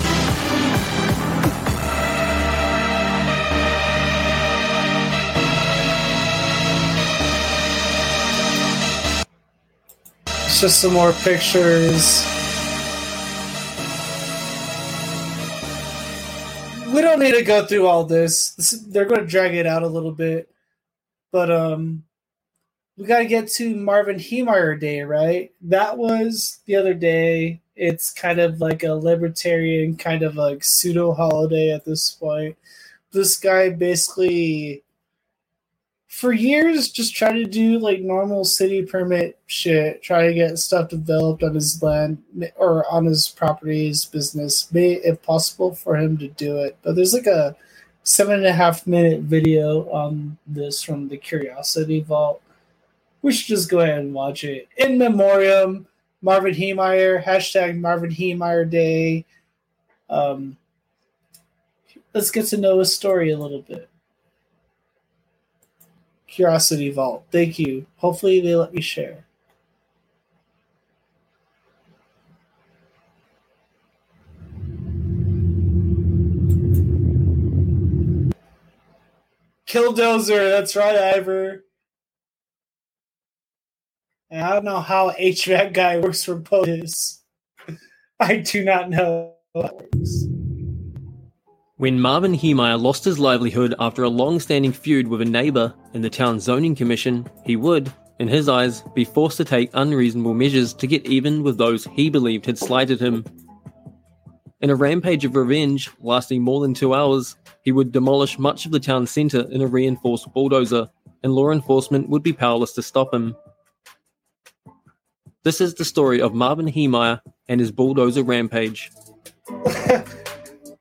Just some more pictures. We don't need to go through all this. this they're going to drag it out a little bit, but um, we got to get to Marvin Heemeyer Day, right? That was the other day. It's kind of like a libertarian kind of like pseudo holiday at this point. This guy basically for years just try to do like normal city permit shit try to get stuff developed on his land or on his properties business made it possible for him to do it. But there's like a seven and a half minute video on this from the curiosity vault. We should just go ahead and watch it. In memoriam marvin heemeyer hashtag marvin heemeyer day. Um, let's get to know his story a little bit Curiosity Vault. Thank you. Hopefully they let me share. Killdozer, that's right, Ivor. And I don't know how HVAC guy works for POTUS. [LAUGHS] I do not know how that works. When Marvin Heemeyer lost his livelihood after a long standing feud with a neighbour in the town zoning commission, he would, in his eyes, be forced to take unreasonable measures to get even with those he believed had slighted him. In a rampage of revenge lasting more than two hours, he would demolish much of the town centre in a reinforced bulldozer, and law enforcement would be powerless to stop him. This is the story of Marvin Heemeyer and his bulldozer rampage. [LAUGHS]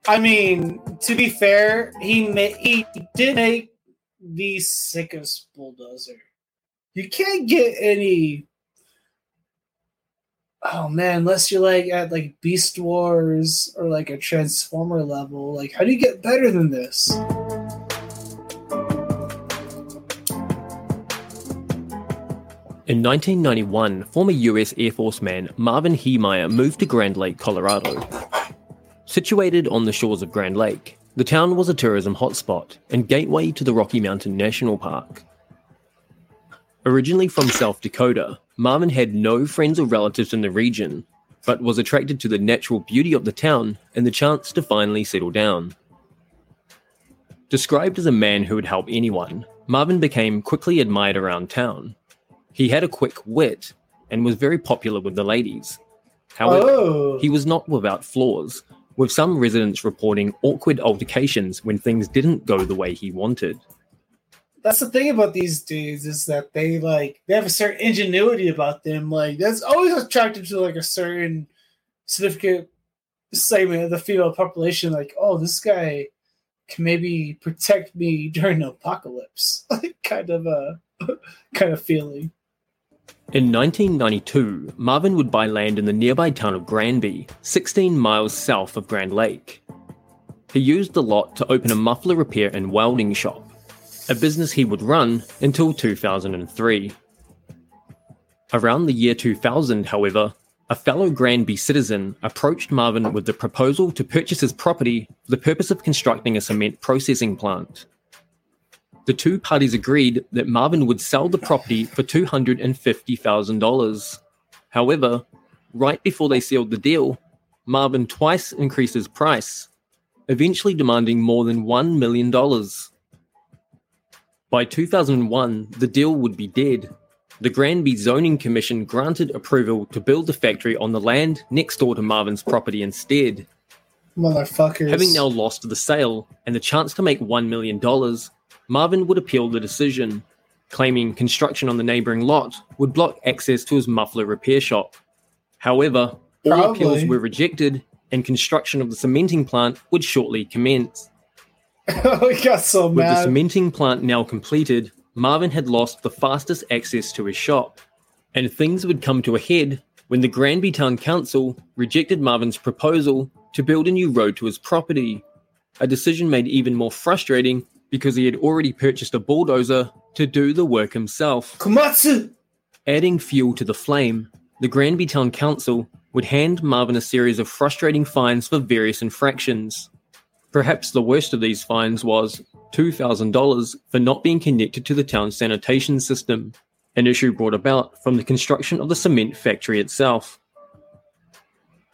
I mean, to be fair, he ma- he did make the sickest bulldozer. You can't get any. Oh man, unless you're like at like Beast Wars or like a Transformer level, like how do you get better than this? In 1991, former US Air Force man Marvin Heemeyer moved to Grand Lake, Colorado. Situated on the shores of Grand Lake, the town was a tourism hotspot and gateway to the Rocky Mountain National Park. Originally from South Dakota, Marvin had no friends or relatives in the region, but was attracted to the natural beauty of the town and the chance to finally settle down. Described as a man who would help anyone, Marvin became quickly admired around town. He had a quick wit and was very popular with the ladies. However, oh, he was not without flaws, with some residents reporting awkward altercations when things didn't go the way he wanted. that's the thing about these dudes is that they like they have a certain ingenuity about them. Like that's always attractive to like a certain significant segment of the female population. Like, oh, this guy can maybe protect me during the apocalypse. [LAUGHS] Like, kind of uh, a [LAUGHS] kind of feeling. In 1992, Marvin would buy land in the nearby town of Granby, 16 miles south of Grand Lake. He used the lot to open a muffler repair and welding shop, a business he would run until 2003. Around the year 2000, however, a fellow Granby citizen approached Marvin with the proposal to purchase his property for the purpose of constructing a cement processing plant. The two parties agreed that Marvin would sell the property for $250,000. However, right before they sealed the deal, Marvin twice increased his price, eventually demanding more than $1 million. By 2001, the deal would be dead. The Granby Zoning Commission granted approval to build the factory on the land next door to Marvin's property instead. Motherfuckers. Having now lost the sale and the chance to make $1 million, Marvin would appeal the decision, claiming construction on the neighbouring lot would block access to his muffler repair shop. However, all Probably. appeals were rejected and construction of the cementing plant would shortly commence. [LAUGHS] we got so With the cementing plant now completed, Marvin had lost the fastest access to his shop, And things would come to a head when the Granby Town Council rejected Marvin's proposal to build a new road to his property, a decision made even more frustrating because he had already purchased a bulldozer to do the work himself. Komatsu! Adding fuel to the flame, the Granby Town Council would hand Marvin a series of frustrating fines for various infractions. Perhaps the worst of these fines was $2,000 for not being connected to the town's sanitation system, an issue brought about from the construction of the cement factory itself.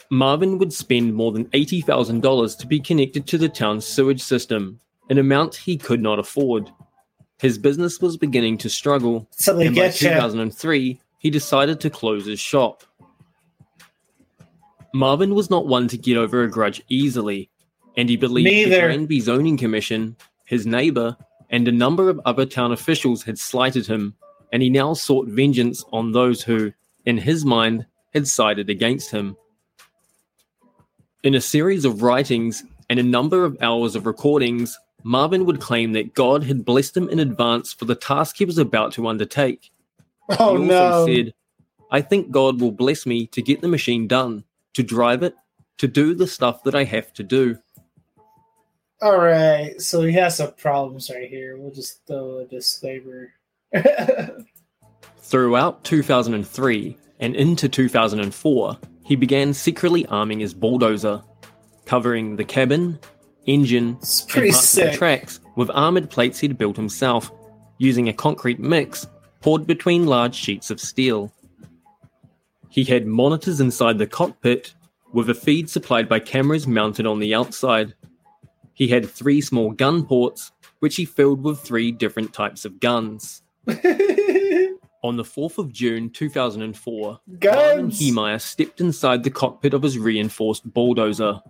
Marvin would spend more than $80,000 to be connected to the town's sewage system, an amount he could not afford. His business was beginning to struggle, So and by get you. 2003, he decided to close his shop. Marvin was not one to get over a grudge easily, and he believed the Neither. Granby Zoning Commission, his neighbor, and a number of other town officials had slighted him, and he now sought vengeance on those who, in his mind, had sided against him. In a series of writings and a number of hours of recordings, Marvin would claim that God had blessed him in advance for the task he was about to undertake. [LAUGHS] Oh he also no. said, I think God will bless me to get the machine done, to drive it, to do the stuff that I have to do. All right, so he has some problems right here. We'll just throw a disclaimer. [LAUGHS] Throughout 2003 and into 2004, he began secretly arming his bulldozer, covering the cabin, engine, it's and pretty parts of the tracks with armored plates he'd built himself, using a concrete mix poured between large sheets of steel. He had monitors inside the cockpit, with a feed supplied by cameras mounted on the outside. He had three small gun ports, which he filled with three different types of guns. [LAUGHS] On the 4th of June 2004, Marvin Guns. Heemeyer stepped inside the cockpit of his reinforced bulldozer.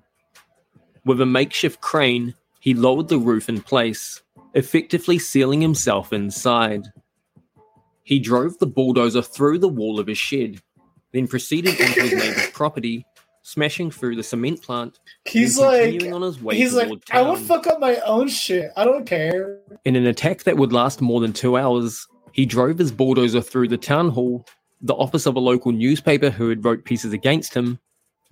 With a makeshift crane, he lowered the roof in place, effectively sealing himself inside. He drove the bulldozer through the wall of his shed, then proceeded onto his neighbor's property, smashing through the cement plant. He's like, on his way he's like, toward I town. fuck up my own shit. I don't care. In an attack that would last more than two hours, he drove his bulldozer through the town hall, the office of a local newspaper who had wrote pieces against him,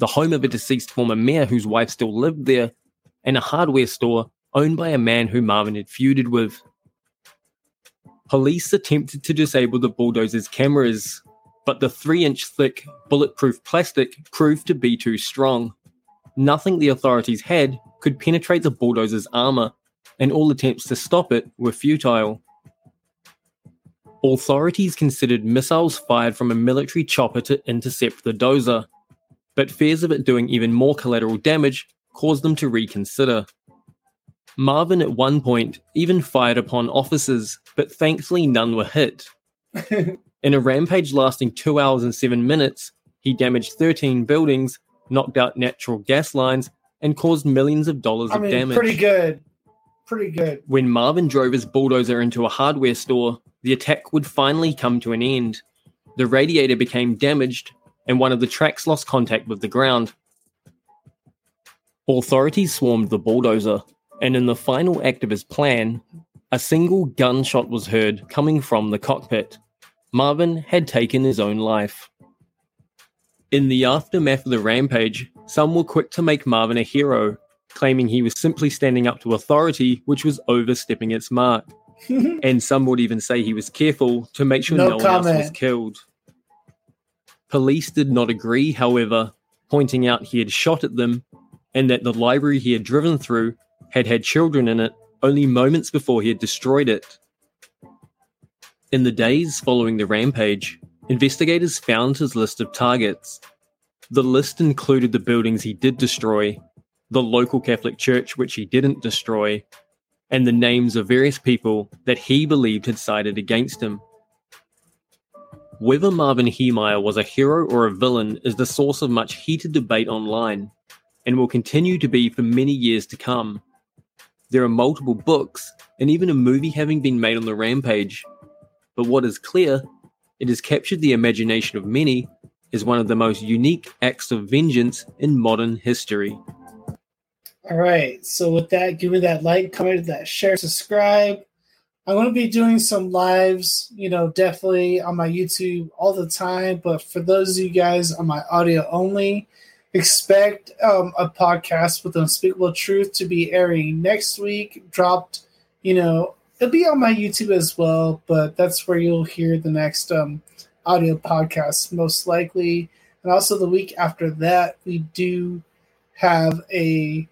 the home of a deceased former mayor whose wife still lived there, and a hardware store owned by a man who Marvin had feuded with. Police attempted to disable the bulldozer's cameras, but the three inch thick, bulletproof plastic proved to be too strong. Nothing the authorities had could penetrate the bulldozer's armor, and all attempts to stop it were futile. Authorities considered missiles fired from a military chopper to intercept the dozer, but fears of it doing even more collateral damage caused them to reconsider. Marvin at one point even fired upon officers, but thankfully none were hit. [LAUGHS] In a rampage lasting 2 hours and 7 minutes, he damaged 13 buildings, knocked out natural gas lines, and caused millions of dollars I of mean, damage. pretty good. Pretty good. When Marvin drove his bulldozer into a hardware store, the attack would finally come to an end. The radiator became damaged, and one of the tracks lost contact with the ground. Authorities swarmed the bulldozer, and in the final act of his plan, a single gunshot was heard coming from the cockpit. Marvin had taken his own life. In the aftermath of the rampage, some were quick to make Marvin a hero, claiming he was simply standing up to authority, which was overstepping its mark. [LAUGHS] and some would even say he was careful to make sure No no, one else was killed. Police did not agree, however, pointing out he had shot at them and that the library he had driven through had had children in it only moments before he had destroyed it. In the days following the rampage, investigators found his list of targets. The list included the buildings he did destroy, the local Catholic church which he didn't destroy, and the names of various people that he believed had sided against him. Whether Marvin Heemeyer was a hero or a villain is the source of much heated debate online, and will continue to be for many years to come. There are multiple books, and even a movie having been made on the rampage. But what is clear, it has captured the imagination of many as one of the most unique acts of vengeance in modern history. All right. So with that, give me that like, comment, that share, subscribe. I'm going to be doing some lives, you know, definitely on my YouTube all the time. But for those of you guys on my audio only, expect um, a podcast with Unspeakable Truth to be airing next week. Dropped, you know, it'll be on my YouTube as well, but that's where you'll hear the next um, audio podcast most likely. And also the week after that, we do have a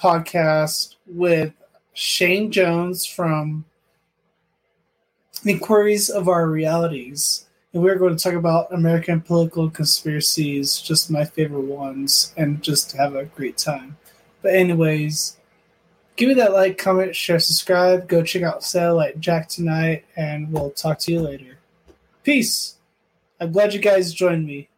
podcast with Shane Jones from Inquiries of Our Realities. And we're going to talk about American political conspiracies, just my favorite ones, and just have a great time. But, anyways, give me that like, comment, share, subscribe. Go check out Satellite Jack tonight, and we'll talk to you later. Peace. I'm glad you guys joined me.